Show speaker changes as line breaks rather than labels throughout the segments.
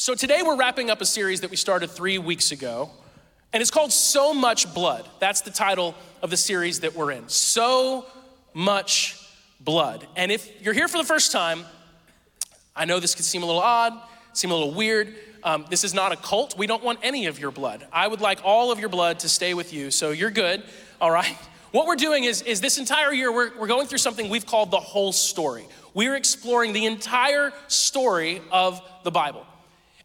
So today we're wrapping up a series that we started three weeks ago, and it's called So Much Blood. That's the title of the series that we're in. So Much Blood. And if you're here for the first time, I know this could seem a little odd, seem a little weird. Um, this is not a cult. We don't want any of your blood. I would like all of your blood to stay with you, so you're good, all right? What we're doing is, is this entire year, we're, we're going through something we've called the whole story. We're exploring the entire story of the Bible.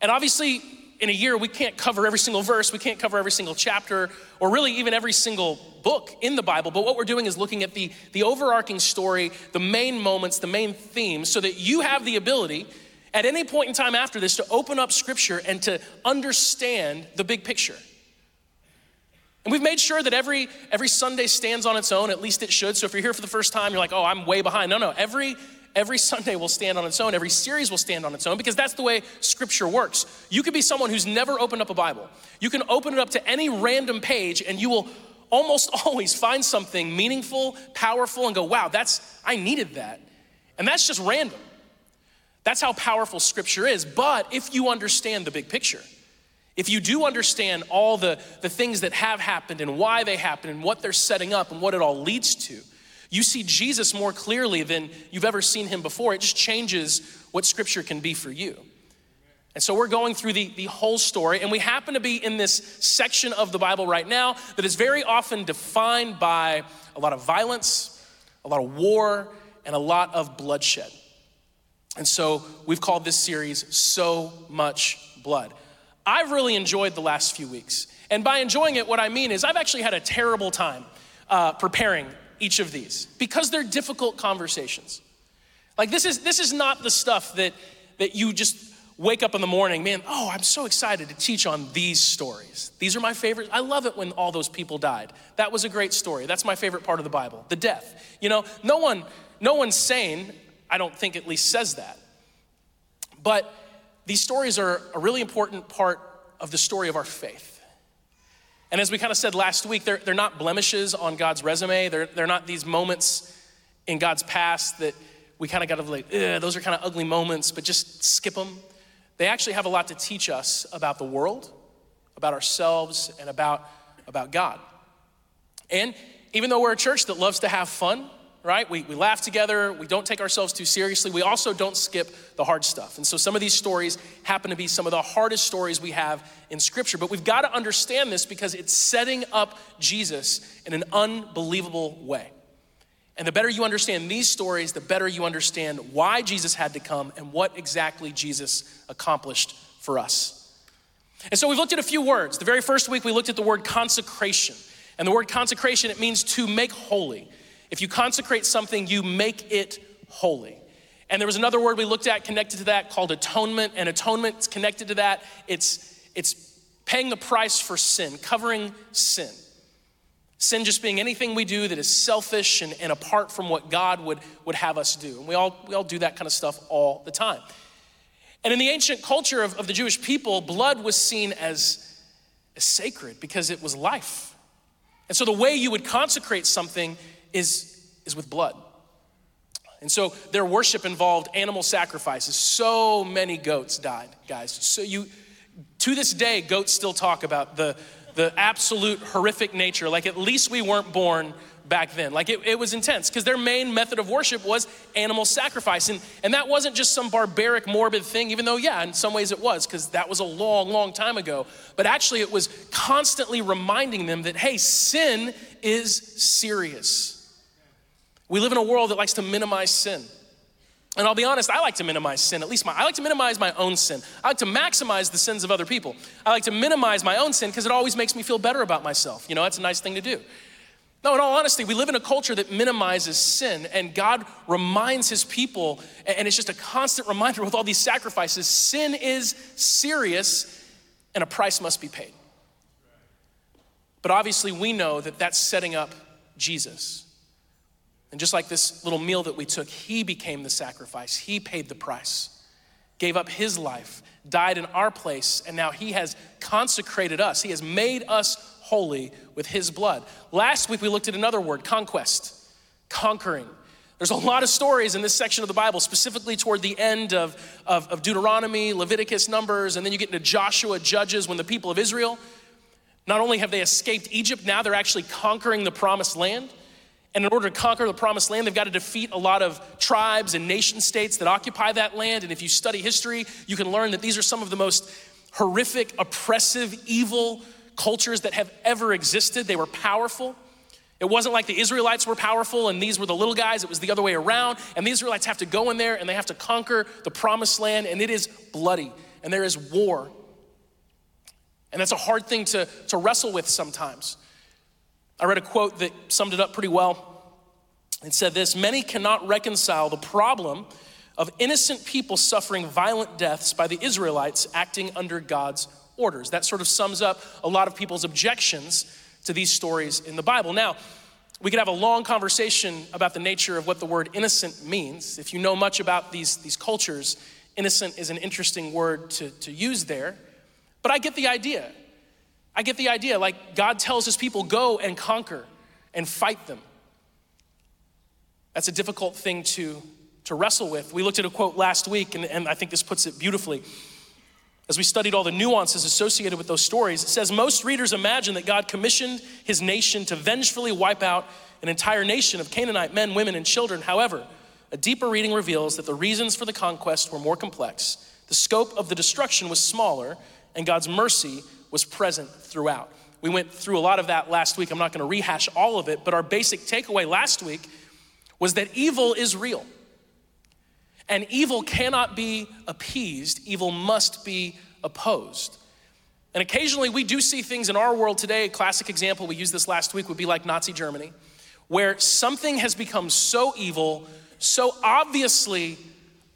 And obviously, in a year, we can't cover every single verse, we can't cover every single chapter, or really even every single book in the Bible. But what we're doing is looking at the, the overarching story, the main moments, the main themes, so that you have the ability at any point in time after this to open up scripture and to understand the big picture. And we've made sure that every every Sunday stands on its own, at least it should. So if you're here for the first time, you're like, "Oh, I'm way behind." No, no. Every every Sunday will stand on its own. Every series will stand on its own because that's the way scripture works. You could be someone who's never opened up a Bible. You can open it up to any random page and you will almost always find something meaningful, powerful and go, "Wow, that's I needed that." And that's just random. That's how powerful scripture is. But if you understand the big picture, if you do understand all the, the things that have happened and why they happened and what they're setting up and what it all leads to, you see Jesus more clearly than you've ever seen him before. It just changes what scripture can be for you. And so we're going through the, the whole story, and we happen to be in this section of the Bible right now that is very often defined by a lot of violence, a lot of war, and a lot of bloodshed. And so we've called this series So Much Blood. I've really enjoyed the last few weeks. And by enjoying it, what I mean is I've actually had a terrible time uh, preparing each of these because they're difficult conversations. Like this is this is not the stuff that that you just wake up in the morning, man, oh, I'm so excited to teach on these stories. These are my favorite. I love it when all those people died. That was a great story. That's my favorite part of the Bible, the death. You know, no one no one sane, I don't think at least says that. But these stories are a really important part of the story of our faith. And as we kind of said last week, they're, they're not blemishes on God's resume. They're, they're not these moments in God's past that we kind of got to like, those are kind of ugly moments, but just skip them. They actually have a lot to teach us about the world, about ourselves, and about, about God. And even though we're a church that loves to have fun, right? We, we laugh together, we don't take ourselves too seriously, we also don't skip the hard stuff. And so some of these stories happen to be some of the hardest stories we have in Scripture. But we've got to understand this because it's setting up Jesus in an unbelievable way. And the better you understand these stories, the better you understand why Jesus had to come and what exactly Jesus accomplished for us. And so we've looked at a few words. The very first week, we looked at the word consecration. And the word consecration, it means to make holy. If you consecrate something, you make it holy. And there was another word we looked at connected to that called atonement, and atonement is connected to that. It's, it's paying the price for sin, covering sin. Sin just being anything we do that is selfish and, and apart from what God would, would have us do. And we all, we all do that kind of stuff all the time. And in the ancient culture of, of the Jewish people, blood was seen as, as sacred because it was life. And so the way you would consecrate something is, is with blood. And so their worship involved animal sacrifices. So many goats died, guys. So you, to this day, goats still talk about the, the absolute horrific nature. Like at least we weren't born back then. Like it, it was intense because their main method of worship was animal sacrifice. And, and that wasn't just some barbaric, morbid thing, even though, yeah, in some ways it was because that was a long, long time ago. But actually, it was constantly reminding them that, hey, sin is serious. We live in a world that likes to minimize sin. And I'll be honest, I like to minimize sin, at least my, I like to minimize my own sin. I like to maximize the sins of other people. I like to minimize my own sin because it always makes me feel better about myself. You know, that's a nice thing to do. No, in all honesty, we live in a culture that minimizes sin, and God reminds his people, and it's just a constant reminder with all these sacrifices sin is serious, and a price must be paid. But obviously, we know that that's setting up Jesus. And just like this little meal that we took, he became the sacrifice. He paid the price, gave up his life, died in our place, and now he has consecrated us. He has made us holy with his blood. Last week we looked at another word conquest, conquering. There's a lot of stories in this section of the Bible, specifically toward the end of, of, of, Deuteronomy, Leviticus, Numbers, and then you get into Joshua, Judges, when the people of Israel, not only have they escaped Egypt, now they're actually conquering the promised land. And in order to conquer the promised land, they've got to defeat a lot of tribes and nation states that occupy that land. And if you study history, you can learn that these are some of the most horrific, oppressive, evil cultures that have ever existed. They were powerful. It wasn't like the Israelites were powerful and these were the little guys, it was the other way around. And the Israelites have to go in there and they have to conquer the promised land, and it is bloody, and there is war. And that's a hard thing to, to wrestle with sometimes. I read a quote that summed it up pretty well. It said this Many cannot reconcile the problem of innocent people suffering violent deaths by the Israelites acting under God's orders. That sort of sums up a lot of people's objections to these stories in the Bible. Now, we could have a long conversation about the nature of what the word innocent means. If you know much about these, these cultures, innocent is an interesting word to, to use there. But I get the idea. I get the idea. Like God tells his people, go and conquer and fight them. That's a difficult thing to, to wrestle with. We looked at a quote last week, and, and I think this puts it beautifully. As we studied all the nuances associated with those stories, it says most readers imagine that God commissioned his nation to vengefully wipe out an entire nation of Canaanite men, women, and children. However, a deeper reading reveals that the reasons for the conquest were more complex. The scope of the destruction was smaller, and God's mercy was present throughout. We went through a lot of that last week. I'm not going to rehash all of it, but our basic takeaway last week was that evil is real. And evil cannot be appeased, evil must be opposed. And occasionally we do see things in our world today. A classic example, we used this last week, would be like Nazi Germany, where something has become so evil, so obviously,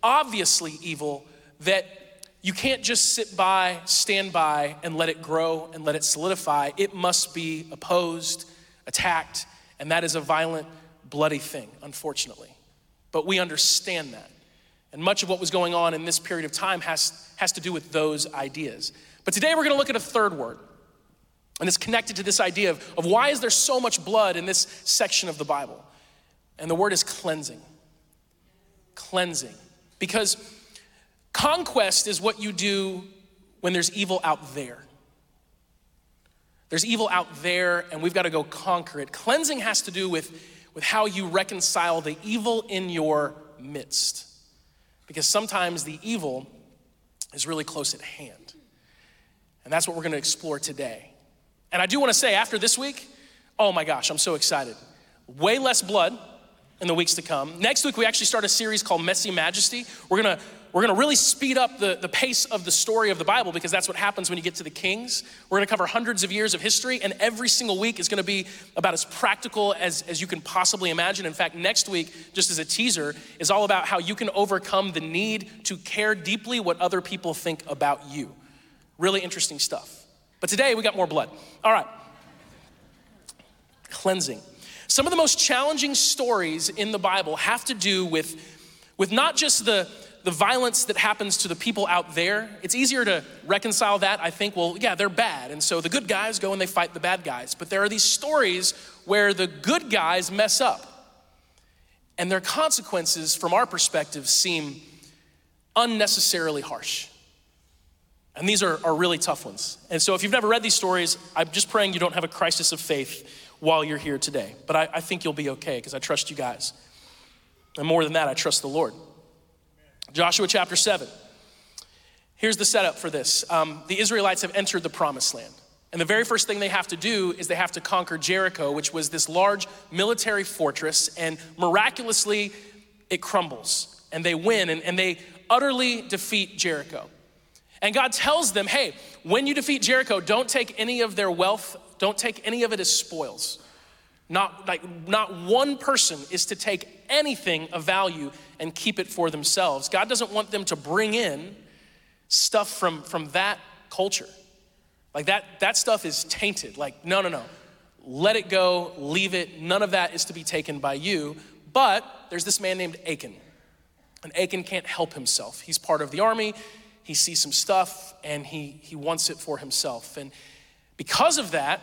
obviously evil, that you can't just sit by, stand by, and let it grow and let it solidify. It must be opposed, attacked, and that is a violent, bloody thing, unfortunately. But we understand that. And much of what was going on in this period of time has, has to do with those ideas. But today we're gonna look at a third word. And it's connected to this idea of, of why is there so much blood in this section of the Bible? And the word is cleansing. Cleansing. Because Conquest is what you do when there's evil out there. There's evil out there, and we've got to go conquer it. Cleansing has to do with, with how you reconcile the evil in your midst. Because sometimes the evil is really close at hand. And that's what we're going to explore today. And I do want to say, after this week, oh my gosh, I'm so excited. Way less blood in the weeks to come. Next week, we actually start a series called Messy Majesty. We're going to we're going to really speed up the, the pace of the story of the Bible because that's what happens when you get to the Kings. We're going to cover hundreds of years of history, and every single week is going to be about as practical as, as you can possibly imagine. In fact, next week, just as a teaser, is all about how you can overcome the need to care deeply what other people think about you. Really interesting stuff. But today, we got more blood. All right. Cleansing. Some of the most challenging stories in the Bible have to do with, with not just the the violence that happens to the people out there, it's easier to reconcile that. I think, well, yeah, they're bad. And so the good guys go and they fight the bad guys. But there are these stories where the good guys mess up. And their consequences, from our perspective, seem unnecessarily harsh. And these are, are really tough ones. And so if you've never read these stories, I'm just praying you don't have a crisis of faith while you're here today. But I, I think you'll be okay because I trust you guys. And more than that, I trust the Lord. Joshua chapter 7. Here's the setup for this um, the Israelites have entered the promised land. And the very first thing they have to do is they have to conquer Jericho, which was this large military fortress, and miraculously it crumbles and they win and, and they utterly defeat Jericho. And God tells them, hey, when you defeat Jericho, don't take any of their wealth, don't take any of it as spoils. Not like not one person is to take anything of value and keep it for themselves. God doesn't want them to bring in stuff from, from that culture. Like that, that stuff is tainted. Like, no, no, no. Let it go, leave it. None of that is to be taken by you. But there's this man named Achan. And Achan can't help himself. He's part of the army. He sees some stuff and he, he wants it for himself. And because of that,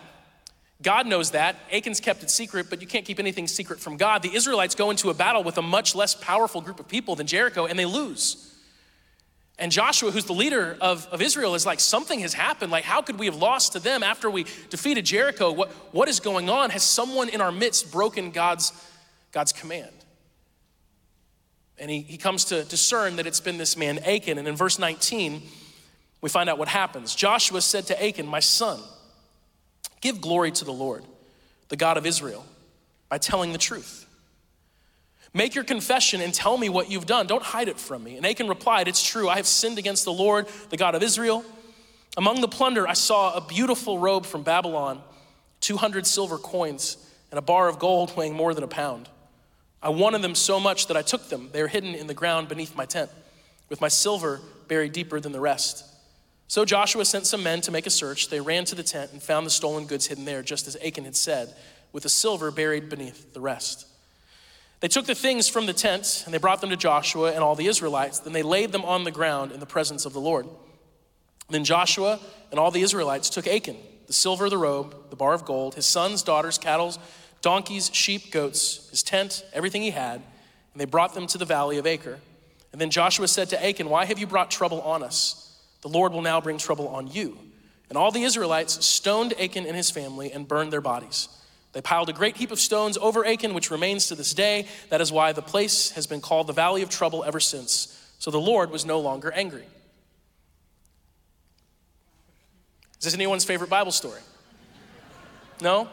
God knows that. Achan's kept it secret, but you can't keep anything secret from God. The Israelites go into a battle with a much less powerful group of people than Jericho, and they lose. And Joshua, who's the leader of, of Israel, is like, something has happened. Like, how could we have lost to them after we defeated Jericho? What, what is going on? Has someone in our midst broken God's, God's command? And he, he comes to discern that it's been this man, Achan. And in verse 19, we find out what happens. Joshua said to Achan, My son, give glory to the Lord, the God of Israel, by telling the truth. Make your confession and tell me what you've done. Don't hide it from me. And Achan replied, It's true, I have sinned against the Lord, the God of Israel. Among the plunder, I saw a beautiful robe from Babylon, 200 silver coins, and a bar of gold weighing more than a pound. I wanted them so much that I took them. They are hidden in the ground beneath my tent, with my silver buried deeper than the rest. So Joshua sent some men to make a search. They ran to the tent and found the stolen goods hidden there, just as Achan had said, with the silver buried beneath the rest. They took the things from the tent and they brought them to Joshua and all the Israelites. Then they laid them on the ground in the presence of the Lord. Then Joshua and all the Israelites took Achan, the silver, the robe, the bar of gold, his sons, daughters, cattle, donkeys, sheep, goats, his tent, everything he had, and they brought them to the valley of Achor. And then Joshua said to Achan, Why have you brought trouble on us? The Lord will now bring trouble on you. And all the Israelites stoned Achan and his family and burned their bodies. They piled a great heap of stones over Achan, which remains to this day. That is why the place has been called the Valley of Trouble ever since. So the Lord was no longer angry. Is this anyone's favorite Bible story? No?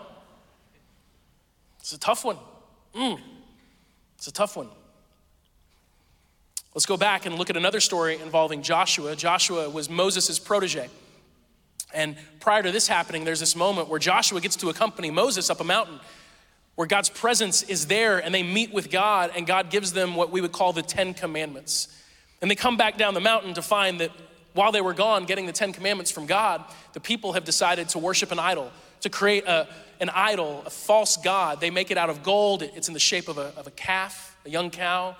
It's a tough one. Mm. It's a tough one. Let's go back and look at another story involving Joshua. Joshua was Moses' protege. And prior to this happening, there's this moment where Joshua gets to accompany Moses up a mountain where God's presence is there and they meet with God and God gives them what we would call the Ten Commandments. And they come back down the mountain to find that while they were gone getting the Ten Commandments from God, the people have decided to worship an idol, to create a, an idol, a false God. They make it out of gold, it's in the shape of a, of a calf, a young cow.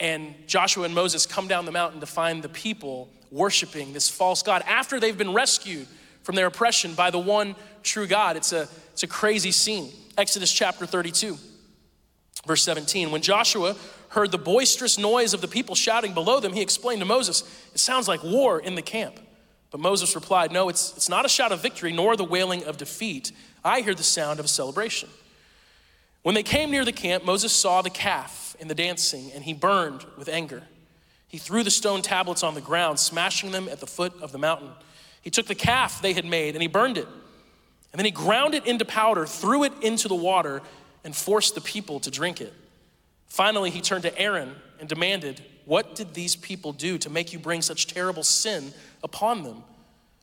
And Joshua and Moses come down the mountain to find the people worshiping this false God after they've been rescued from their oppression by the one true God. It's a, it's a crazy scene. Exodus chapter 32, verse 17. When Joshua heard the boisterous noise of the people shouting below them, he explained to Moses, It sounds like war in the camp. But Moses replied, No, it's, it's not a shout of victory nor the wailing of defeat. I hear the sound of a celebration. When they came near the camp, Moses saw the calf in the dancing, and he burned with anger. He threw the stone tablets on the ground, smashing them at the foot of the mountain. He took the calf they had made and he burned it. And then he ground it into powder, threw it into the water, and forced the people to drink it. Finally, he turned to Aaron and demanded, What did these people do to make you bring such terrible sin upon them?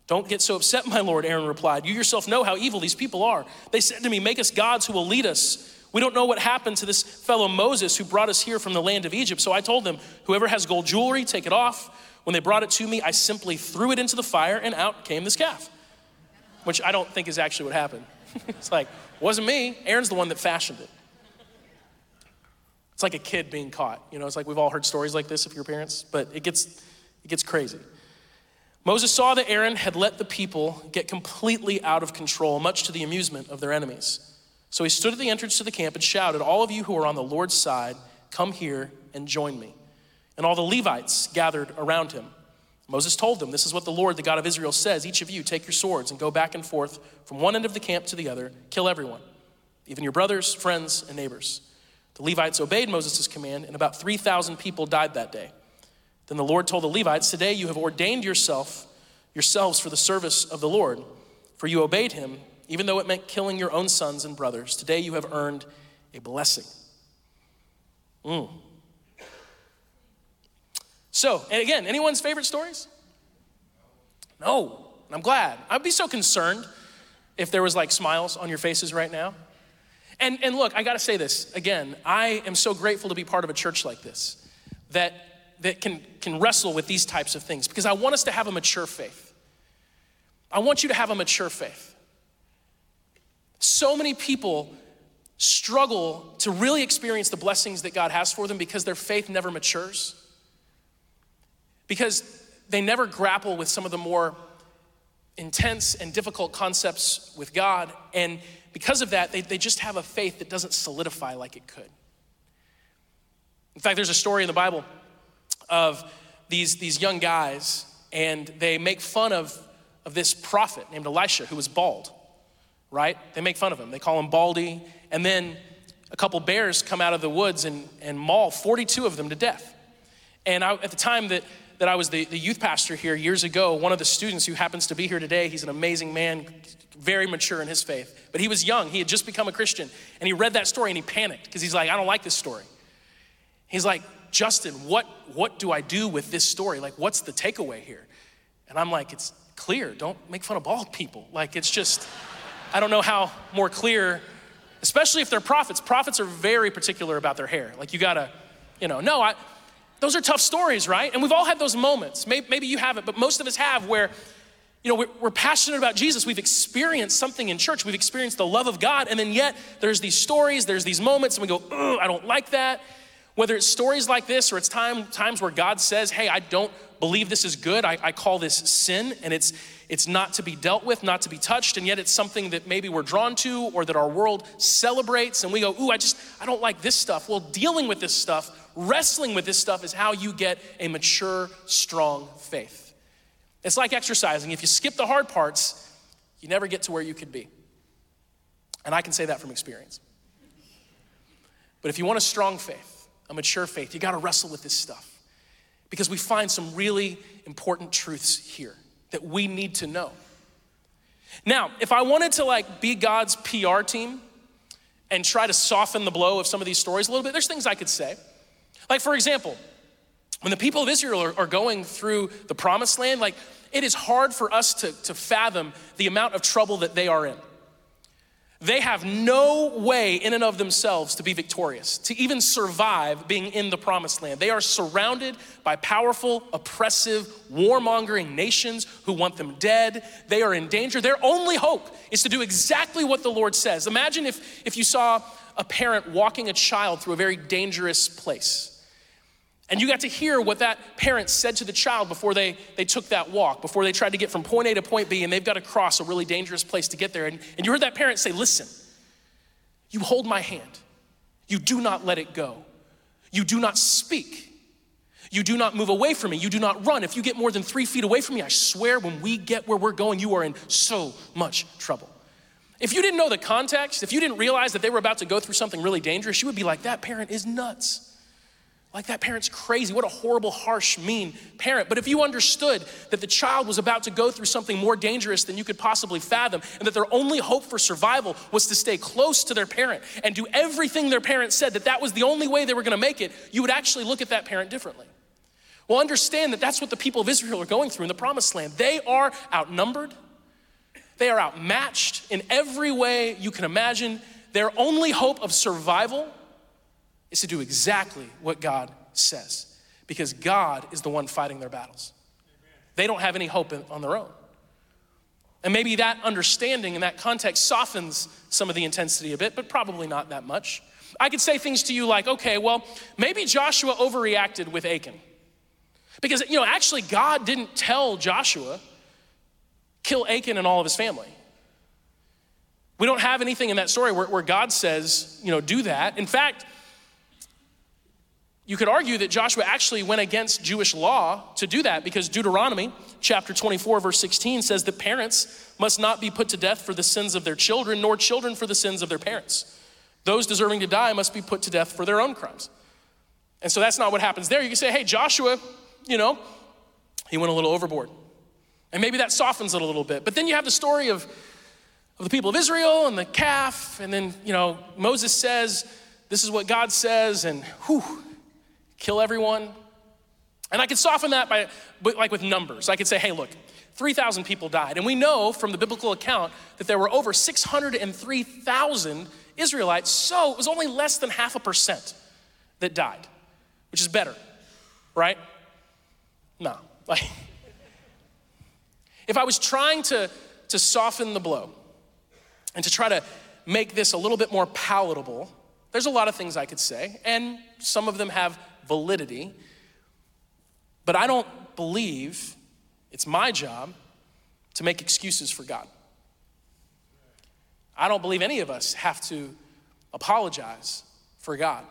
Don't get so upset, my lord, Aaron replied. You yourself know how evil these people are. They said to me, Make us gods who will lead us. We don't know what happened to this fellow Moses who brought us here from the land of Egypt. So I told them, Whoever has gold jewelry, take it off. When they brought it to me, I simply threw it into the fire and out came this calf, which I don't think is actually what happened. it's like, wasn't me. Aaron's the one that fashioned it. It's like a kid being caught. You know, it's like we've all heard stories like this of your parents, but it gets, it gets crazy. Moses saw that Aaron had let the people get completely out of control, much to the amusement of their enemies. So he stood at the entrance to the camp and shouted, All of you who are on the Lord's side, come here and join me and all the Levites gathered around him. Moses told them, This is what the Lord, the God of Israel, says Each of you take your swords and go back and forth from one end of the camp to the other, kill everyone, even your brothers, friends, and neighbors. The Levites obeyed Moses' command, and about 3,000 people died that day. Then the Lord told the Levites, Today you have ordained yourself, yourselves for the service of the Lord, for you obeyed him, even though it meant killing your own sons and brothers. Today you have earned a blessing. Mm. So, and again, anyone's favorite stories? No. I'm glad. I'd be so concerned if there was like smiles on your faces right now. And, and look, I gotta say this again. I am so grateful to be part of a church like this that, that can, can wrestle with these types of things because I want us to have a mature faith. I want you to have a mature faith. So many people struggle to really experience the blessings that God has for them because their faith never matures because they never grapple with some of the more intense and difficult concepts with God. And because of that, they, they just have a faith that doesn't solidify like it could. In fact, there's a story in the Bible of these, these young guys, and they make fun of, of this prophet named Elisha who was bald, right? They make fun of him. They call him Baldy. And then a couple bears come out of the woods and, and maul 42 of them to death. And I, at the time that, that I was the, the youth pastor here years ago, one of the students who happens to be here today, he's an amazing man, very mature in his faith, but he was young. He had just become a Christian. And he read that story and he panicked because he's like, I don't like this story. He's like, Justin, what, what do I do with this story? Like, what's the takeaway here? And I'm like, it's clear. Don't make fun of bald people. Like, it's just, I don't know how more clear, especially if they're prophets. Prophets are very particular about their hair. Like, you gotta, you know, no, I, those are tough stories, right? And we've all had those moments. Maybe, maybe you haven't, but most of us have where, you know, we're, we're, passionate about Jesus. We've experienced something in church. We've experienced the love of God. And then yet there's these stories, there's these moments, and we go, I don't like that. Whether it's stories like this or it's time, times where God says, hey, I don't believe this is good. I, I call this sin and it's, it's not to be dealt with, not to be touched, and yet it's something that maybe we're drawn to or that our world celebrates, and we go, Ooh, I just, I don't like this stuff. Well, dealing with this stuff, wrestling with this stuff is how you get a mature, strong faith. It's like exercising. If you skip the hard parts, you never get to where you could be. And I can say that from experience. But if you want a strong faith, a mature faith, you got to wrestle with this stuff because we find some really important truths here that we need to know. Now, if I wanted to like be God's PR team and try to soften the blow of some of these stories a little bit, there's things I could say. Like, for example, when the people of Israel are, are going through the promised land, like it is hard for us to, to fathom the amount of trouble that they are in. They have no way in and of themselves to be victorious, to even survive being in the promised land. They are surrounded by powerful, oppressive, warmongering nations who want them dead. They are in danger. Their only hope is to do exactly what the Lord says. Imagine if, if you saw a parent walking a child through a very dangerous place. And you got to hear what that parent said to the child before they, they took that walk, before they tried to get from point A to point B, and they've got to cross a really dangerous place to get there. And, and you heard that parent say, Listen, you hold my hand. You do not let it go. You do not speak. You do not move away from me. You do not run. If you get more than three feet away from me, I swear when we get where we're going, you are in so much trouble. If you didn't know the context, if you didn't realize that they were about to go through something really dangerous, you would be like, that parent is nuts. Like that parent's crazy. What a horrible, harsh, mean parent. But if you understood that the child was about to go through something more dangerous than you could possibly fathom, and that their only hope for survival was to stay close to their parent and do everything their parent said, that that was the only way they were gonna make it, you would actually look at that parent differently. Well, understand that that's what the people of Israel are going through in the promised land. They are outnumbered, they are outmatched in every way you can imagine. Their only hope of survival is to do exactly what God says because God is the one fighting their battles. They don't have any hope on their own. And maybe that understanding in that context softens some of the intensity a bit, but probably not that much. I could say things to you like, okay, well, maybe Joshua overreacted with Achan. Because, you know, actually, God didn't tell Joshua, kill Achan and all of his family. We don't have anything in that story where, where God says, you know, do that. In fact, you could argue that Joshua actually went against Jewish law to do that because Deuteronomy chapter 24, verse 16 says that parents must not be put to death for the sins of their children, nor children for the sins of their parents. Those deserving to die must be put to death for their own crimes. And so that's not what happens there. You can say, hey, Joshua, you know, he went a little overboard. And maybe that softens it a little bit. But then you have the story of, of the people of Israel and the calf, and then, you know, Moses says, this is what God says, and whew, kill everyone. And I could soften that by, like with numbers. I could say, hey, look, 3,000 people died. And we know from the biblical account that there were over 603,000 Israelites, so it was only less than half a percent that died, which is better, right? No. Like, if I was trying to, to soften the blow and to try to make this a little bit more palatable, there's a lot of things I could say, and some of them have validity. But I don't believe it's my job to make excuses for God. I don't believe any of us have to apologize for God.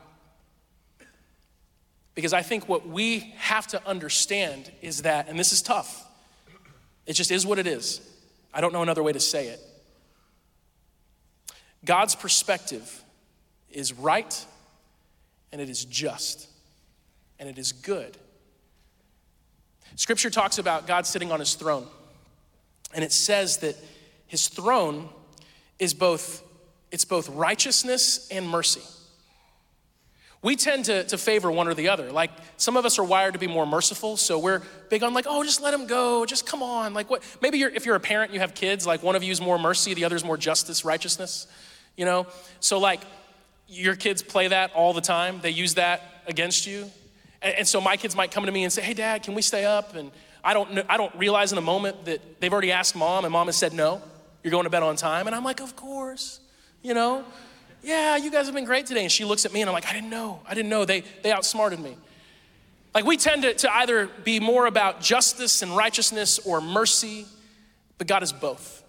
Because I think what we have to understand is that, and this is tough, it just is what it is. I don't know another way to say it. God's perspective is right and it is just and it is good. Scripture talks about God sitting on his throne, and it says that his throne is both it's both righteousness and mercy. We tend to, to favor one or the other. Like some of us are wired to be more merciful, so we're big on like, oh, just let him go, just come on. Like what? Maybe you're, if you're a parent, you have kids. Like one of you is more mercy, the other is more justice, righteousness. You know, so like your kids play that all the time. They use that against you, and, and so my kids might come to me and say, hey, Dad, can we stay up? And I don't, I don't realize in a moment that they've already asked mom, and mom has said no. You're going to bed on time, and I'm like, of course. You know, yeah, you guys have been great today. And she looks at me and I'm like, I didn't know. I didn't know. They, they outsmarted me. Like we tend to, to either be more about justice and righteousness or mercy, but God is both.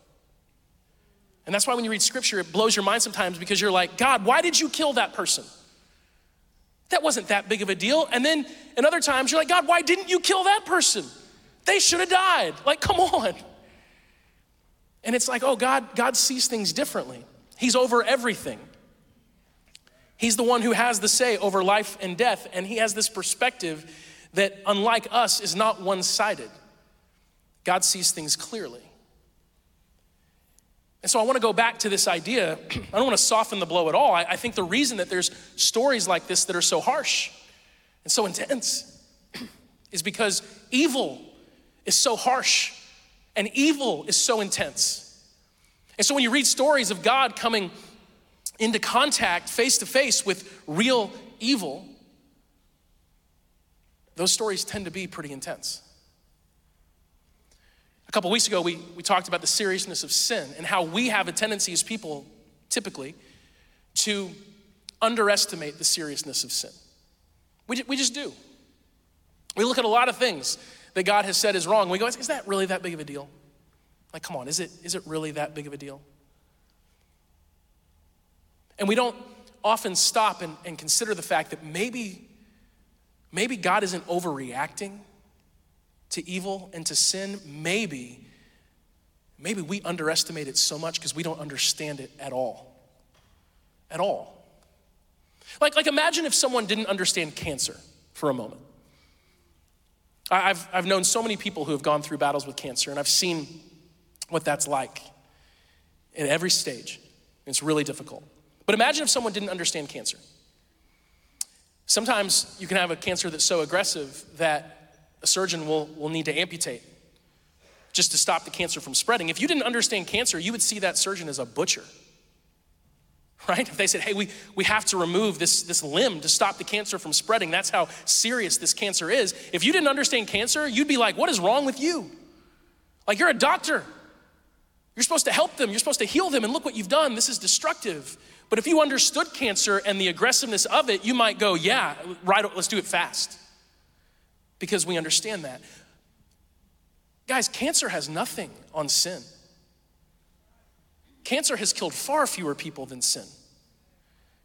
And that's why when you read scripture, it blows your mind sometimes because you're like, God, why did you kill that person? That wasn't that big of a deal. And then in other times, you're like, God, why didn't you kill that person? They should have died. Like, come on. And it's like, oh, God, God sees things differently. He's over everything. He's the one who has the say over life and death, and he has this perspective that, unlike us, is not one sided. God sees things clearly. And so I want to go back to this idea. I don't want to soften the blow at all. I, I, think the reason that there's stories like this that are so harsh and so intense is because evil is so harsh and evil is so intense. And so when you read stories of God coming into contact face to face with real evil, those stories tend to be pretty intense. A couple weeks ago, we, we talked about the seriousness of sin and how we have a tendency as people, typically, to underestimate the seriousness of sin. We, we just do. We look at a lot of things that God has said is wrong. We go, is that really that big of a deal? Like, come on, is it, is it really that big of a deal? And we don't often stop and, and consider the fact that maybe, maybe God isn't overreacting to evil and to sin. Maybe, maybe we underestimate it so much because we don't understand it at all. At all. Like, like imagine if someone didn't understand cancer for a moment. I've, I've known so many people who have gone through battles with cancer, and I've seen what that's like in every stage. It's really difficult. But imagine if someone didn't understand cancer. Sometimes you can have a cancer that's so aggressive that a surgeon will, will need to amputate just to stop the cancer from spreading. If you didn't understand cancer, you would see that surgeon as a butcher. Right? If they said, hey, we, we have to remove this, this limb to stop the cancer from spreading, that's how serious this cancer is. If you didn't understand cancer, you'd be like, what is wrong with you? Like, you're a doctor. You're supposed to help them, you're supposed to heal them, and look what you've done. This is destructive. But if you understood cancer and the aggressiveness of it, you might go, yeah, right, let's do it fast. Because we understand that. Guys, cancer has nothing on sin. Cancer has killed far fewer people than sin.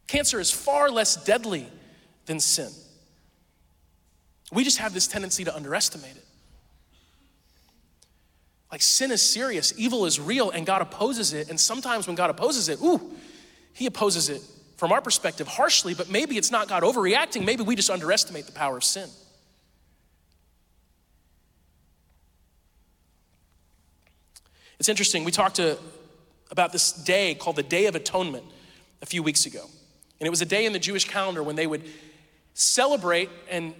Cancer is far less deadly than sin. We just have this tendency to underestimate it. Like sin is serious, evil is real, and God opposes it. And sometimes when God opposes it, ooh, he opposes it from our perspective harshly, but maybe it's not God overreacting. Maybe we just underestimate the power of sin. It's interesting. We talked to, about this day called the Day of Atonement a few weeks ago. And it was a day in the Jewish calendar when they would celebrate and,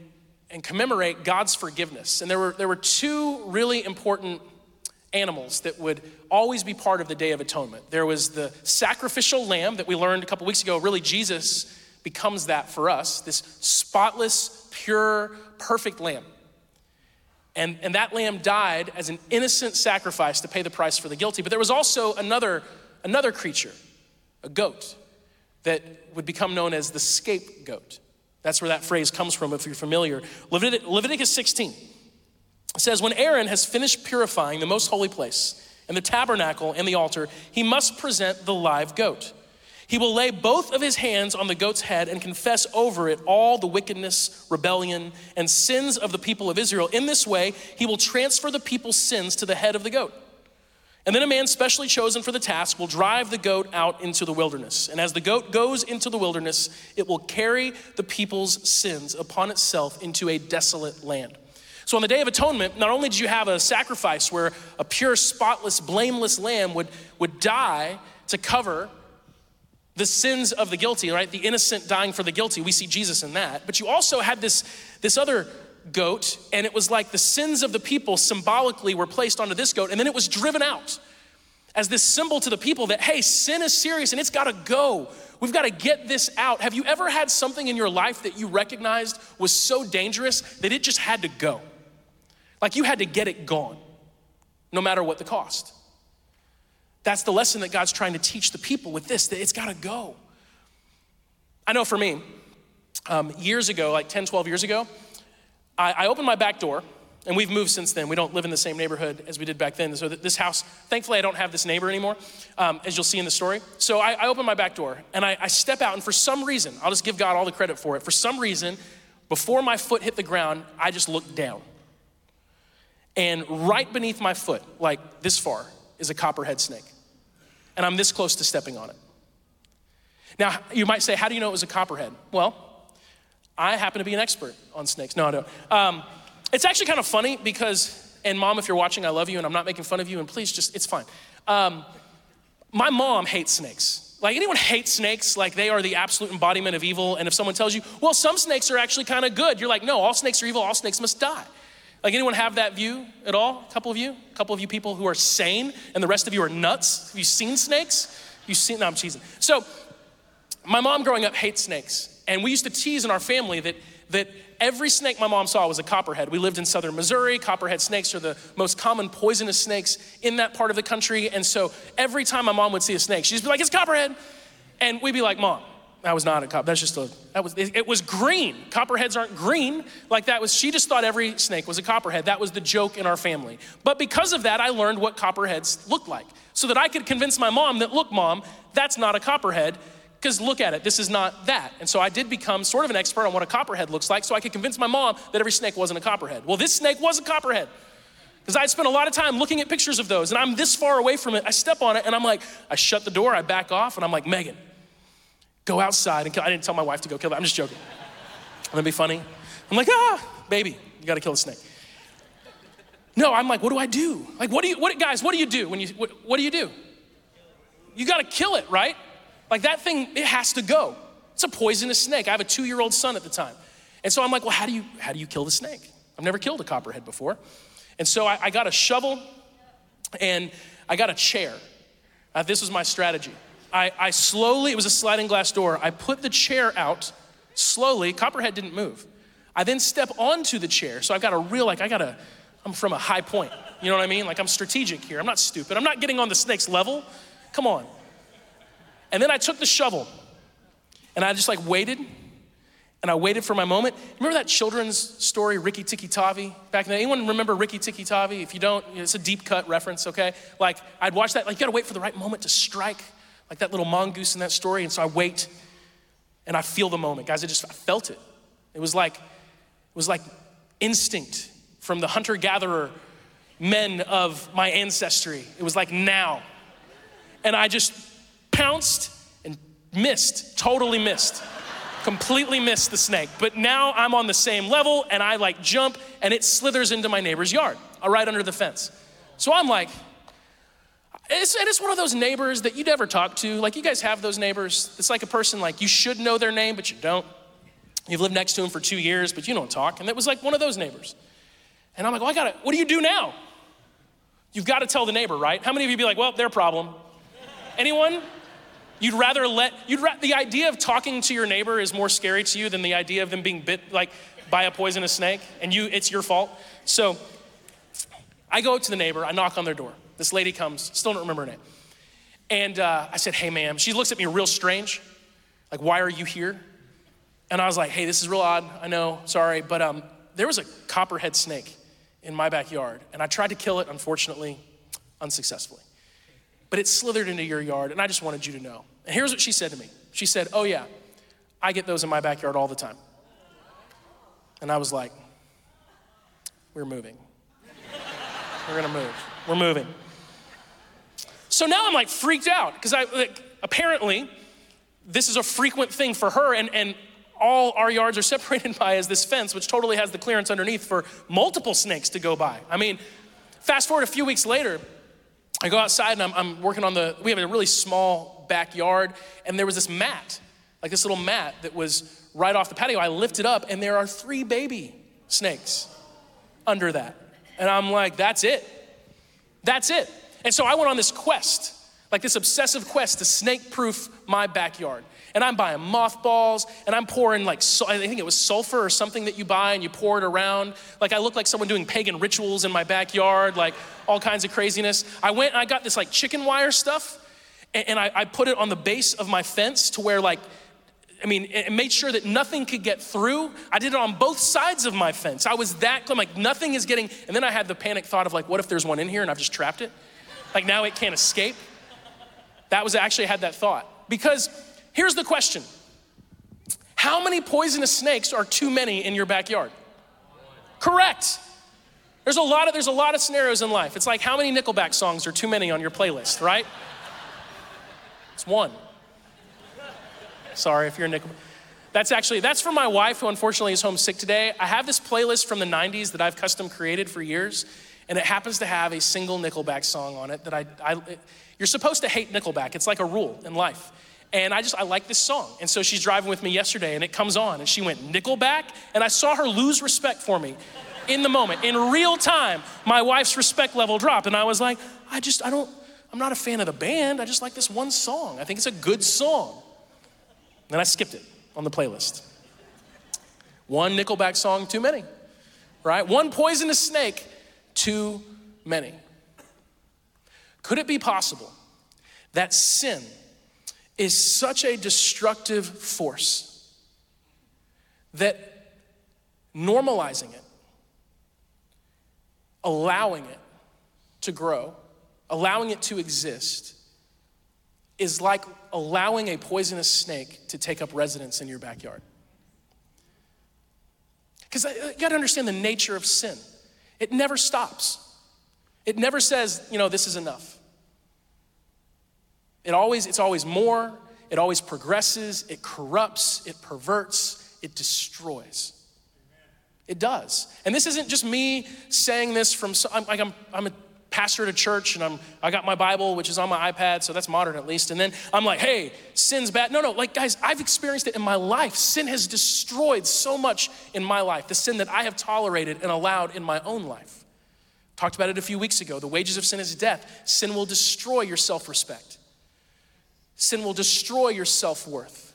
and commemorate God's forgiveness. And there were, there were two really important animals that would always be part of the Day of Atonement. There was the sacrificial lamb that we learned a couple weeks ago. Really, Jesus becomes that for us this spotless, pure, perfect lamb. And, and that lamb died as an innocent sacrifice to pay the price for the guilty. But there was also another, another creature, a goat, that would become known as the scapegoat. That's where that phrase comes from, if you're familiar. Leviticus 16 says, When Aaron has finished purifying the most holy place and the tabernacle and the altar, he must present the live goat. He will lay both of his hands on the goat's head and confess over it all the wickedness, rebellion, and sins of the people of Israel. In this way, he will transfer the people's sins to the head of the goat. And then a man specially chosen for the task will drive the goat out into the wilderness. And as the goat goes into the wilderness, it will carry the people's sins upon itself into a desolate land. So on the Day of Atonement, not only did you have a sacrifice where a pure, spotless, blameless lamb would, would die to cover the sins of the guilty, right? The innocent dying for the guilty. We see Jesus in that. But you also had this, this other goat, and it was like the sins of the people symbolically were placed onto this goat, and then it was driven out as this symbol to the people that, hey, sin is serious and it's gotta go. We've gotta get this out. Have you ever had something in your life that you recognized was so dangerous that it just had to go? Like you had to get it gone, no matter what the cost. That's the lesson that God's trying to teach the people with this, that it's gotta go. I know for me, um, years ago, like 10, 12 years ago, I, I opened my back door and we've moved since then. We don't live in the same neighborhood as we did back then. So this house, thankfully, I don't have this neighbor anymore, um, as you'll see in the story. So I, I open my back door and I, I step out, and for some reason, I'll just give God all the credit for it. For some reason, before my foot hit the ground, I just looked down. And right beneath my foot, like this far, is a copperhead snake. And I'm this close to stepping on it. Now, you might say, how do you know it was a copperhead? Well, I happen to be an expert on snakes. No, I don't. Um, it's actually kind of funny because, and mom, if you're watching, I love you and I'm not making fun of you, and please just, it's fine. Um, my mom hates snakes. Like, anyone hates snakes? Like, they are the absolute embodiment of evil. And if someone tells you, well, some snakes are actually kind of good, you're like, no, all snakes are evil, all snakes must die. Like, anyone have that view at all? A couple of you? A couple of you people who are sane, and the rest of you are nuts? Have you seen snakes? You've seen, no, I'm teasing. So, my mom growing up hates snakes. And we used to tease in our family that, that every snake my mom saw was a copperhead. We lived in southern Missouri. Copperhead snakes are the most common poisonous snakes in that part of the country. And so every time my mom would see a snake, she'd be like, it's copperhead. And we'd be like, Mom, that was not a cop. That's just a, that was, it, it was green. Copperheads aren't green. Like that was, she just thought every snake was a copperhead. That was the joke in our family. But because of that, I learned what copperheads look like so that I could convince my mom that, look, mom, that's not a copperhead. Because look at it, this is not that. And so I did become sort of an expert on what a copperhead looks like so I could convince my mom that every snake wasn't a copperhead. Well, this snake was a copperhead. Because I spent a lot of time looking at pictures of those, and I'm this far away from it. I step on it, and I'm like, I shut the door, I back off, and I'm like, Megan, go outside and kill. I didn't tell my wife to go kill it. I'm just joking. That'd be funny. I'm like, ah, baby, you gotta kill the snake. No, I'm like, what do I do? Like, what do you, what, guys, what do you do when you, what, what do you do? You gotta kill it, right? Like that thing, it has to go. It's a poisonous snake. I have a two year old son at the time. And so I'm like, well, how do you, how do you kill the snake? I've never killed a copperhead before. And so I, I got a shovel and I got a chair. Uh, this was my strategy. I, I slowly, it was a sliding glass door. I put the chair out slowly. Copperhead didn't move. I then step onto the chair. So I've got a real, like, I got a, I'm from a high point. You know what I mean? Like, I'm strategic here. I'm not stupid. I'm not getting on the snake's level. Come on. And then I took the shovel and I just like waited and I waited for my moment. Remember that children's story, Rikki Tikki Tavi, back then? Anyone remember Rikki Tikki Tavi? If you don't, it's a deep cut reference, okay? Like, I'd watch that, like, you gotta wait for the right moment to strike like that little mongoose in that story. And so I wait and I feel the moment. Guys, I just I felt it. It was like, it was like instinct from the hunter-gatherer men of my ancestry. It was like now. And I just pounced and missed, totally missed. completely missed the snake. But now I'm on the same level and I like jump and it slithers into my neighbor's yard, uh, right under the fence. So I'm like, it's, and it's one of those neighbors that you never talk to. Like, you guys have those neighbors. It's like a person, like, you should know their name, but you don't. You've lived next to them for two years, but you don't talk. And it was like one of those neighbors. And I'm like, well, I gotta, what do you do now? You've got to tell the neighbor, right? How many of you be like, well, their problem? Anyone? You'd rather let, you'd ra- the idea of talking to your neighbor is more scary to you than the idea of them being bit, like, by a poisonous snake, and you, it's your fault. So I go to the neighbor, I knock on their door. This lady comes, still don't remember her name. And uh, I said, Hey, ma'am. She looks at me real strange, like, Why are you here? And I was like, Hey, this is real odd. I know, sorry. But um, there was a copperhead snake in my backyard, and I tried to kill it, unfortunately, unsuccessfully. But it slithered into your yard, and I just wanted you to know. And here's what she said to me She said, Oh, yeah, I get those in my backyard all the time. And I was like, We're moving. We're gonna move. We're moving. So now I'm like freaked out because I like, apparently this is a frequent thing for her, and, and all our yards are separated by is this fence, which totally has the clearance underneath for multiple snakes to go by. I mean, fast forward a few weeks later, I go outside and I'm, I'm working on the, we have a really small backyard, and there was this mat, like this little mat that was right off the patio. I lift it up, and there are three baby snakes under that. And I'm like, that's it. That's it. And so I went on this quest, like this obsessive quest to snake proof my backyard. And I'm buying mothballs and I'm pouring like, I think it was sulfur or something that you buy and you pour it around. Like I look like someone doing pagan rituals in my backyard, like all kinds of craziness. I went and I got this like chicken wire stuff and, I, put it on the base of my fence to where like I mean, it made sure that nothing could get through. I did it on both sides of my fence. I was that, I'm like, nothing is getting, and then I had the panic thought of like, what if there's one in here and I've just trapped it? Like now it can't escape. That was actually, I had that thought. Because here's the question How many poisonous snakes are too many in your backyard? Correct. There's a lot of there's a lot of scenarios in life. It's like how many Nickelback songs are too many on your playlist, right? It's one. Sorry if you're a Nickelback. That's actually, that's for my wife who unfortunately is homesick today. I have this playlist from the 90s that I've custom created for years, and it happens to have a single Nickelback song on it that I, I you're supposed to hate Nickelback. It's like a rule in life. And I just, I like this song. And so she's driving with me yesterday and it comes on and she went, Nickelback? And I saw her lose respect for me in the moment. In real time, my wife's respect level dropped. And I was like, I just, I don't, I'm not a fan of the band. I just like this one song. I think it's a good song. And I skipped it on the playlist. One Nickelback song too many, right? One poisonous snake too many. Could it be possible that sin is such a destructive force that normalizing it, allowing it to grow, allowing it to exist, is like allowing a poisonous snake to take up residence in your backyard. Because uh, you gotta understand the nature of sin. It never stops. It never says, you know, this is enough. It always, it's always more, it always progresses, it corrupts, it perverts, it destroys. It does. And this isn't just me saying this from, I'm, like I'm, I'm a pastor at a church and I'm, I got my Bible, which is on my iPad, so that's modern at least. And then I'm like, hey, sin's bad. No, no, like, guys, I've experienced it in my life. Sin has destroyed so much in my life, the sin that I have tolerated and allowed in my own life. Talked about it a few weeks ago. The wages of sin is death. Sin will destroy your self respect, sin will destroy your self worth.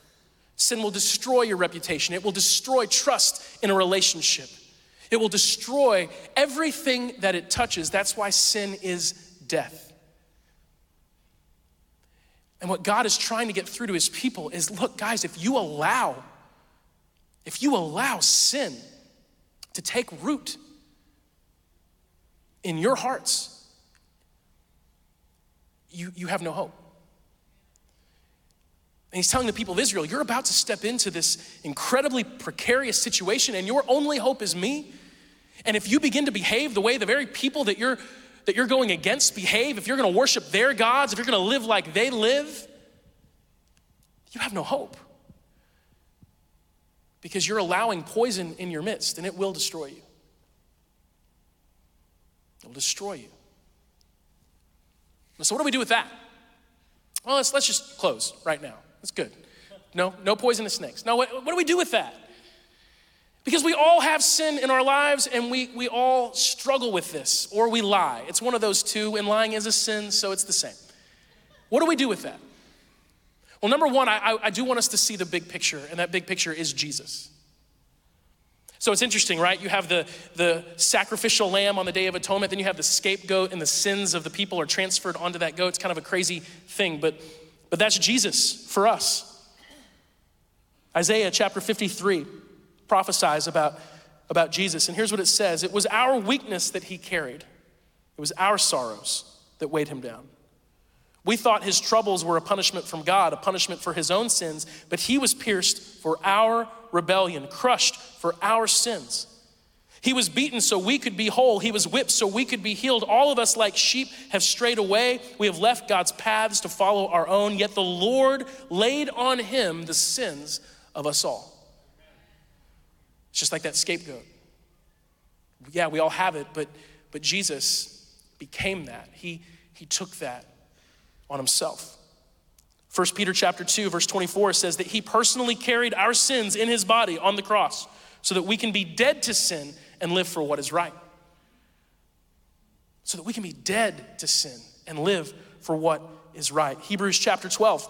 Sin will destroy your reputation. It will destroy trust in a relationship. It will destroy everything that it touches. That's why sin is death. And what God is trying to get through to his people is look, guys, if you allow, if you allow sin to take root in your hearts, you, you have no hope. And he's telling the people of Israel, you're about to step into this incredibly precarious situation, and your only hope is me. And if you begin to behave the way the very people that you're that you're going against behave, if you're going to worship their gods, if you're going to live like they live, you have no hope. Because you're allowing poison in your midst and it will destroy you. It will destroy you. So, what do we do with that? Well, let's, let's just close right now. That's good. No, no poisonous snakes. No, what, what do we do with that? Because we all have sin in our lives and we, we all struggle with this, or we lie. It's one of those two, and lying is a sin, so it's the same. What do we do with that? Well, number one, I, I do want us to see the big picture, and that big picture is Jesus. So it's interesting, right? You have the, the sacrificial lamb on the Day of Atonement, then you have the scapegoat, and the sins of the people are transferred onto that goat. It's kind of a crazy thing, but, but that's Jesus for us. Isaiah chapter 53 prophesies about about Jesus. And here's what it says it was our weakness that he carried, it was our sorrows that weighed him down. We thought his troubles were a punishment from God, a punishment for his own sins, but he was pierced for our rebellion, crushed for our sins. He was beaten so we could be whole. He was whipped so we could be healed. All of us, like sheep, have strayed away. We have left God's paths to follow our own, yet the Lord laid on him the sins of us all. It's just like that scapegoat. Yeah, we all have it, but, but Jesus became that. He, he took that on himself. 1 Peter chapter 2 verse 24 says that he personally carried our sins in his body on the cross so that we can be dead to sin and live for what is right. So that we can be dead to sin and live for what is right. Hebrews chapter 12.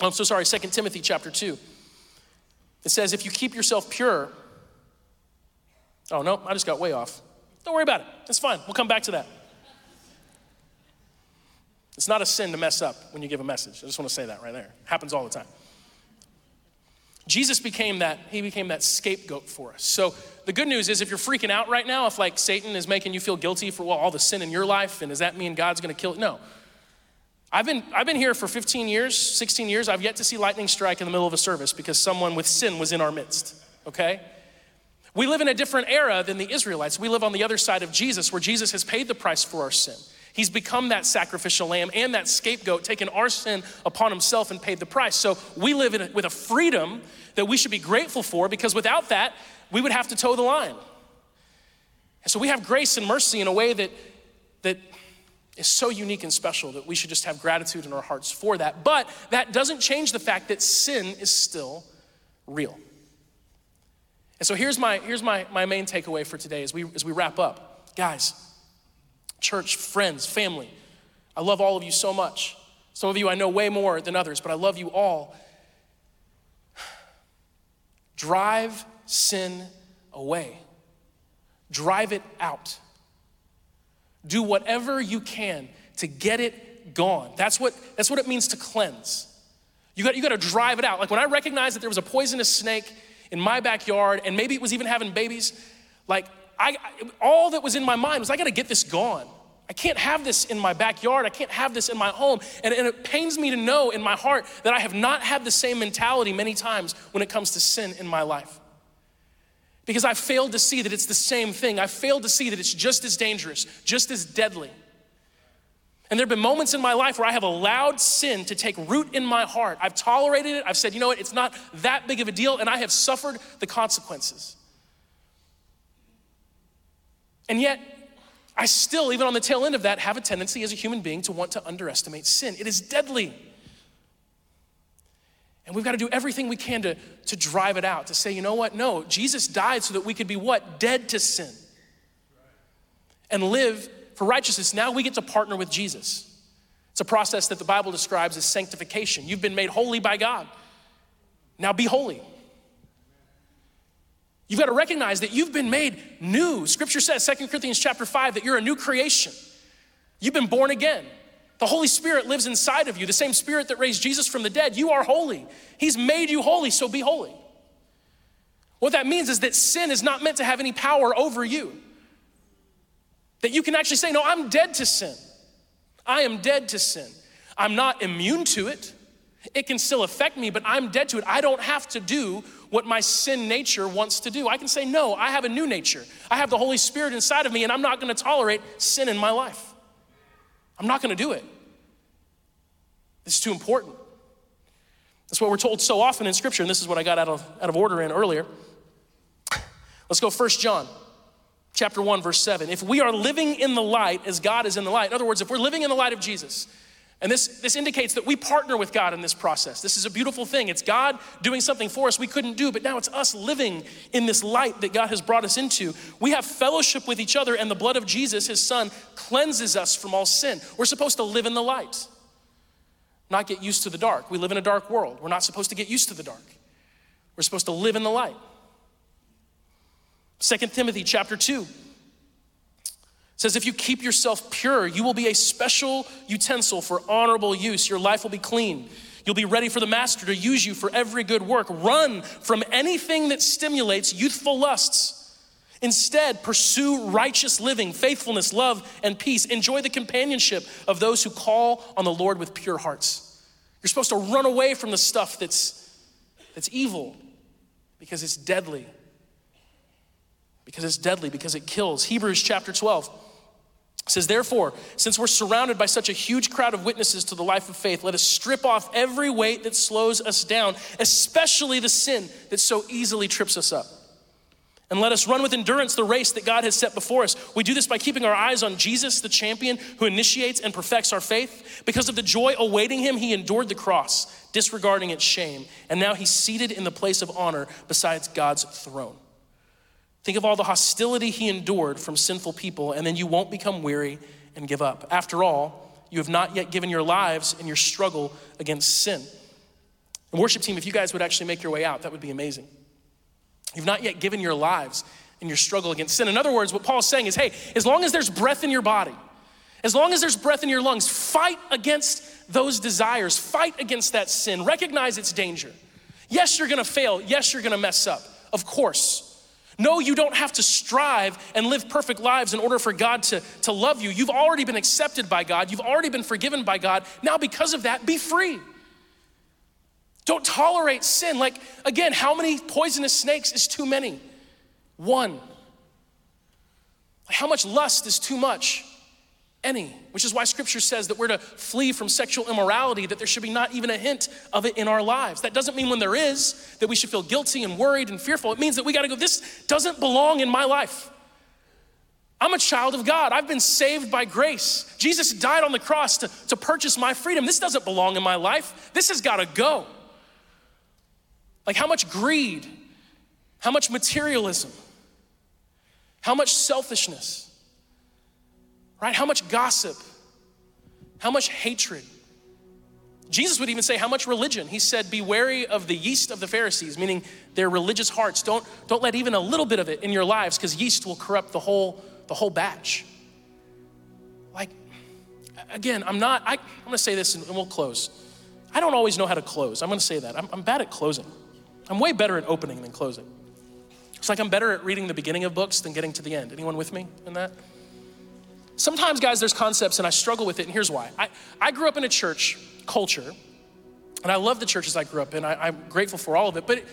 I'm so sorry, 2 Timothy chapter 2. It says, if you keep yourself pure, oh no, I just got way off. Don't worry about it. It's fine. We'll come back to that. It's not a sin to mess up when you give a message. I just want to say that right there. It happens all the time. Jesus became that, he became that scapegoat for us. So the good news is if you're freaking out right now, if like Satan is making you feel guilty for well, all the sin in your life, and does that mean God's gonna kill? No. I've been, I've been here for 15 years, 16 years. I've yet to see lightning strike in the middle of a service because someone with sin was in our midst, okay? We live in a different era than the Israelites. We live on the other side of Jesus where Jesus has paid the price for our sin. He's become that sacrificial lamb and that scapegoat, taken our sin upon himself and paid the price. So we live a, with a freedom that we should be grateful for because without that, we would have to toe the line. And so we have grace and mercy in a way that, that is so unique and special that we should just have gratitude in our hearts for that. But that doesn't change the fact that sin is still real. And so here's my, here's my, my main takeaway for today as we, as we wrap up. Guys, church, friends, family. I love all of you so much. Some of you I know way more than others, but I love you all. Drive sin away, drive it out. Do whatever you can to get it gone. That's what, that's what it means to cleanse. You got, you got to drive it out. Like when I recognized that there was a poisonous snake in my backyard, and maybe it was even having babies, like I, all that was in my mind was, I gotta get this gone. I can't have this in my backyard. I can't have this in my home. And, and, it pains me to know in my heart that I have not had the same mentality many times when it comes to sin in my life. Because I failed to see that it's the same thing. I failed to see that it's just as dangerous, just as deadly. And there have been moments in my life where I have allowed sin to take root in my heart. I've tolerated it. I've said, you know what, it's not that big of a deal, and I have suffered the consequences. And yet, I still, even on the tail end of that, have a tendency as a human being to want to underestimate sin. It is deadly. And we've got to do everything we can to, to drive it out, to say, you know what? No, Jesus died so that we could be what? Dead to sin. And live for righteousness. Now we get to partner with Jesus. It's a process that the Bible describes as sanctification. You've been made holy by God. Now be holy. You've got to recognize that you've been made new. Scripture says, 2 Corinthians chapter 5, that you're a new creation. You've been born again. The Holy Spirit lives inside of you, the same Spirit that raised Jesus from the dead. You are holy. He's made you holy, so be holy. What that means is that sin is not meant to have any power over you. That you can actually say, No, I'm dead to sin. I am dead to sin. I'm not immune to it. It can still affect me, but I'm dead to it. I don't have to do what my sin nature wants to do. I can say, no, I have a new nature. I have the Holy Spirit inside of me, and I'm not gonna tolerate sin in my life. I'm not gonna do it. This is too important. That's what we're told so often in Scripture, and this is what I got out of, out of order in earlier. Let's go First John chapter 1 verse 7 if we are living in the light as god is in the light in other words if we're living in the light of jesus and this, this indicates that we partner with God in this process. This is a beautiful thing. It's God doing something for us we couldn't do, but now it's us living in this light that God has brought us into. We have fellowship with each other, and the blood of Jesus, his son, cleanses us from all sin. We're supposed to live in the light, not get used to the dark. We live in a dark world. We're not supposed to get used to the dark. We're supposed to live in the light. Second Timothy chapter 2 says, If you keep yourself pure, you will be a special utensil for honorable use. Your life will be clean. You'll be ready for the master to use you for every good work. Run from anything that stimulates youthful lusts. Instead, pursue righteous living, faithfulness, love, and peace. Enjoy the companionship of those who call on the Lord with pure hearts. You're supposed to run away from the stuff that's, that's evil because it's deadly. Because it's deadly, because it kills. Hebrews chapter 12 says, Therefore, since we're surrounded by such a huge crowd of witnesses to the life of faith, let us strip off every weight that slows us down, especially the sin that so easily trips us up. And let us run with endurance the race that God has set before us. We do this by keeping our eyes on Jesus, the champion who initiates and perfects our faith. Because of the joy awaiting him, he endured the cross, disregarding its shame. And now he's seated in the place of honor beside God's throne. Think of all the hostility he endured from sinful people, and then you won't become weary and give up. After all, you have not yet given your lives in your struggle against sin. And worship team, if you guys would actually make your way out, that would be amazing. You've not yet given your lives in your struggle against sin. In other words, what Paul's saying is hey, as long as there's breath in your body, as long as there's breath in your lungs, fight against those desires, fight against that sin, recognize its danger. Yes, you're gonna fail. Yes, you're gonna mess up. Of course. No, you don't have to strive and live perfect lives in order for God to, to love you. You've already been accepted by God, you've already been forgiven by God. Now, because of that, be free. Don't tolerate sin. Like, again, how many poisonous snakes is too many? One. How much lust is too much? Any. Which is why scripture says that we're to flee from sexual immorality, that there should be not even a hint of it in our lives. That doesn't mean when there is that we should feel guilty and worried and fearful. It means that we got to go, this doesn't belong in my life. I'm a child of God. I've been saved by grace. Jesus died on the cross to, to purchase my freedom. This doesn't belong in my life. This has got to go. Like how much greed, how much materialism, how much selfishness, right? How much gossip, how much hatred. Jesus would even say how much religion. He said, Be wary of the yeast of the Pharisees, meaning their religious hearts. Don't, don't let even a little bit of it in your lives, because yeast will corrupt the whole, the whole batch. Like, again, I'm not, I, am gonna say this and we'll close. I don't always know how to close. I'm gonna say that. I'm, I'm bad at closing. I'm way better at opening than closing. It's like I'm better at reading the beginning of books than getting to the end. Anyone with me in that? Sometimes, guys, there's concepts and I struggle with it, and here's why. I, I grew up in a church culture, and I love the churches I grew up in. I, am grateful for all of it, but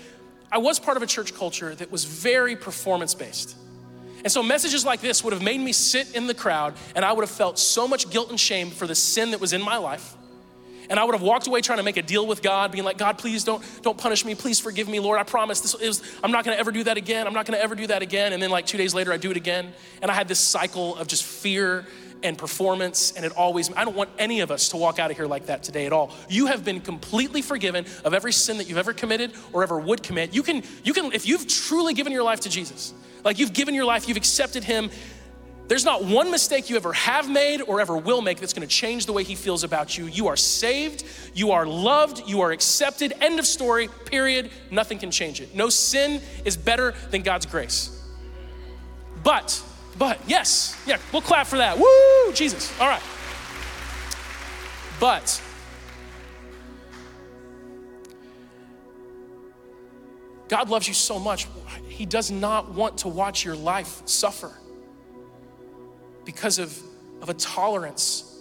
I was part of a church culture that was very performance based. And so messages like this would have made me sit in the crowd, and I would have felt so much guilt and shame for the sin that was in my life. And I would have walked away trying to make a deal with God, being like, God, please don't, don't punish me. Please forgive me, Lord. I promise this is, I'm not gonna ever do that again. I'm not gonna ever do that again. And then like two days later, I do it again. And I had this cycle of just fear and performance, and it always, I don't want any of us to walk out of here like that today at all. You have been completely forgiven of every sin that you've ever committed or ever would commit. You can, you can, if you've truly given your life to Jesus, like you've given your life, you've accepted Him, there's not one mistake you ever have made or ever will make that's gonna change the way he feels about you. You are saved, you are loved, you are accepted. End of story, period. Nothing can change it. No sin is better than God's grace. But, but, yes, yeah, we'll clap for that. Woo, Jesus. All right. But, God loves you so much, He does not want to watch your life suffer because of, of a tolerance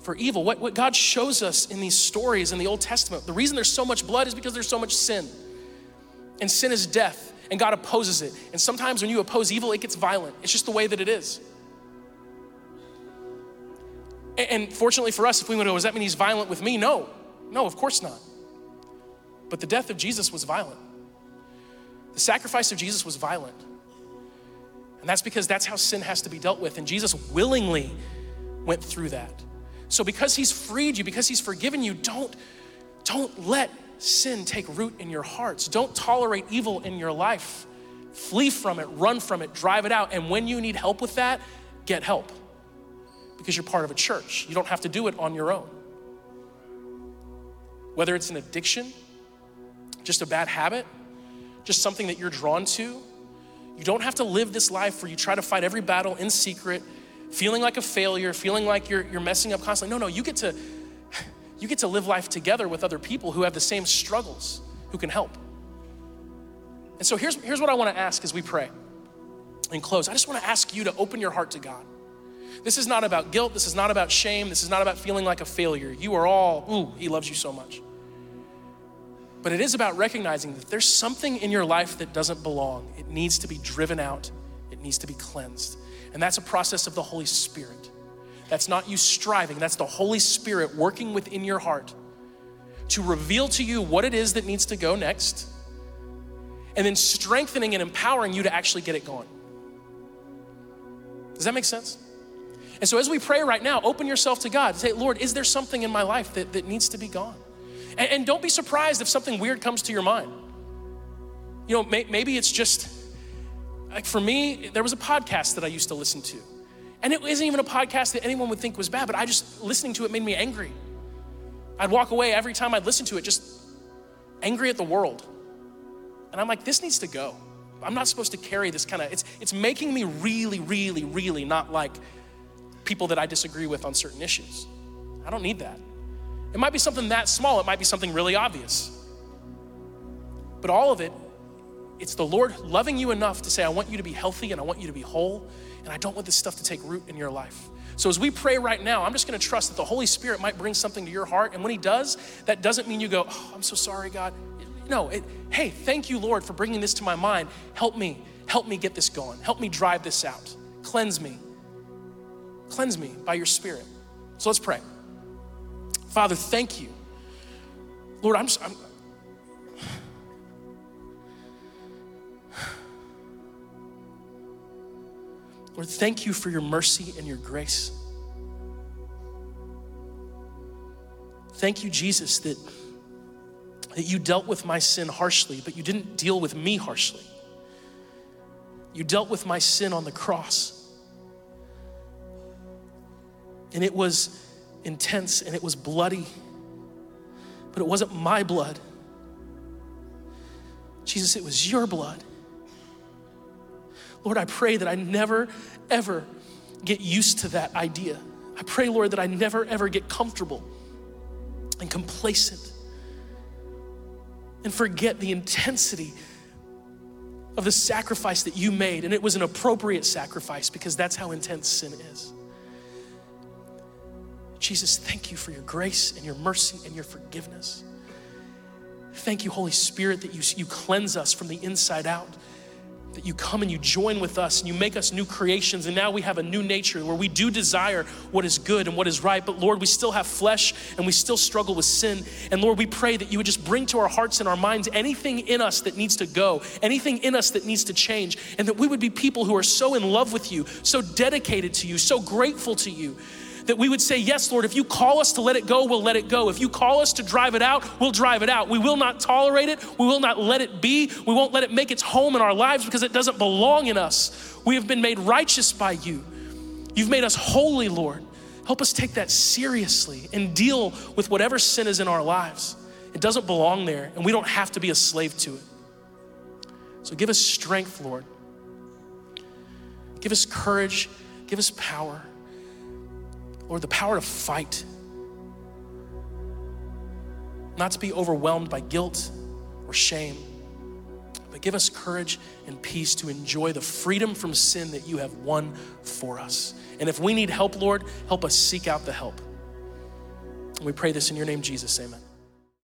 for evil. What, what God shows us in these stories in the Old Testament, the reason there's so much blood is because there's so much sin. And sin is death, and God opposes it. And sometimes when you oppose evil, it gets violent. It's just the way that it is. And, fortunately for us, if we want to go, does that mean he's violent with me? No, no, of course not. But the death of Jesus was violent. The sacrifice of Jesus was violent. And that's because that's how sin has to be dealt with. And Jesus willingly went through that. So because he's freed you, because he's forgiven you, don't, don't let sin take root in your hearts. Don't tolerate evil in your life. Flee from it, run from it, drive it out. And when you need help with that, get help. Because you're part of a church. You don't have to do it on your own. Whether it's an addiction, just a bad habit, just something that you're drawn to, you don't have to live this life where you try to fight every battle in secret, feeling like a failure, feeling like you're, you're messing up constantly. No, no, you get to you get to live life together with other people who have the same struggles, who can help. And so here's, here's what I want to ask as we pray. and close, I just want to ask you to open your heart to God. This is not about guilt. This is not about shame. This is not about feeling like a failure. You are all, ooh, He loves you so much. But it is about recognizing that there's something in your life that doesn't belong. It needs to be driven out, it needs to be cleansed. And that's a process of the Holy Spirit. That's not you striving, that's the Holy Spirit working within your heart to reveal to you what it is that needs to go next, and then strengthening and empowering you to actually get it going. Does that make sense? And so, as we pray right now, open yourself to God. Say, Lord, is there something in my life that, that needs to be gone? And, and don't be surprised if something weird comes to your mind. You know, may, maybe it's just like for me, there was a podcast that I used to listen to. And it isn't even a podcast that anyone would think was bad, but I just, listening to it made me angry. I'd walk away every time I'd listen to it, just angry at the world. And I'm like, this needs to go. I'm not supposed to carry this kind of, it's, it's making me really, really, really not like people that I disagree with on certain issues. I don't need that. It might be something that small, it might be something really obvious. But all of it, it's the Lord loving you enough to say, I want you to be healthy and I want you to be whole, and I don't want this stuff to take root in your life. So as we pray right now, I'm just gonna trust that the Holy Spirit might bring something to your heart. And when He does, that doesn't mean you go, oh, I'm so sorry, God. No, it, hey, thank you, Lord, for bringing this to my mind. Help me, help me get this going. Help me drive this out. Cleanse me. Cleanse me by your Spirit. So let's pray. Father, thank you. Lord, I'm, I'm Lord, thank you for your mercy and your grace. Thank you, Jesus, that, that you dealt with my sin harshly, but you didn't deal with me harshly. You dealt with my sin on the cross. And it was intense and it was bloody, but it wasn't my blood. Jesus, it was your blood. Lord, I pray that I never, ever get used to that idea. I pray, Lord, that I never, ever get comfortable and complacent and forget the intensity of the sacrifice that you made. And it was an appropriate sacrifice because that's how intense sin is. Jesus, thank you for your grace and your mercy and your forgiveness. Thank you, Holy Spirit, that you, you cleanse us from the inside out, that you come and you join with us and you make us new creations. And now we have a new nature where we do desire what is good and what is right. But Lord, we still have flesh and we still struggle with sin. And Lord, we pray that you would just bring to our hearts and our minds anything in us that needs to go, anything in us that needs to change, and that we would be people who are so in love with you, so dedicated to you, so grateful to you that we would say, Yes, Lord, if you call us to let it go, we'll let it go. If you call us to drive it out, we'll drive it out. We will not tolerate it. We will not let it be. We won't let it make its home in our lives because it doesn't belong in us. We have been made righteous by you. You've made us holy, Lord. Help us take that seriously and deal with whatever sin is in our lives. It doesn't belong there, and we don't have to be a slave to it. So give us strength, Lord. Give us courage. Give us power. Lord, the power to fight, not to be overwhelmed by guilt or shame, but give us courage and peace to enjoy the freedom from sin that you have won for us. And if we need help, Lord, help us seek out the help. We pray this in your name, Jesus. Amen.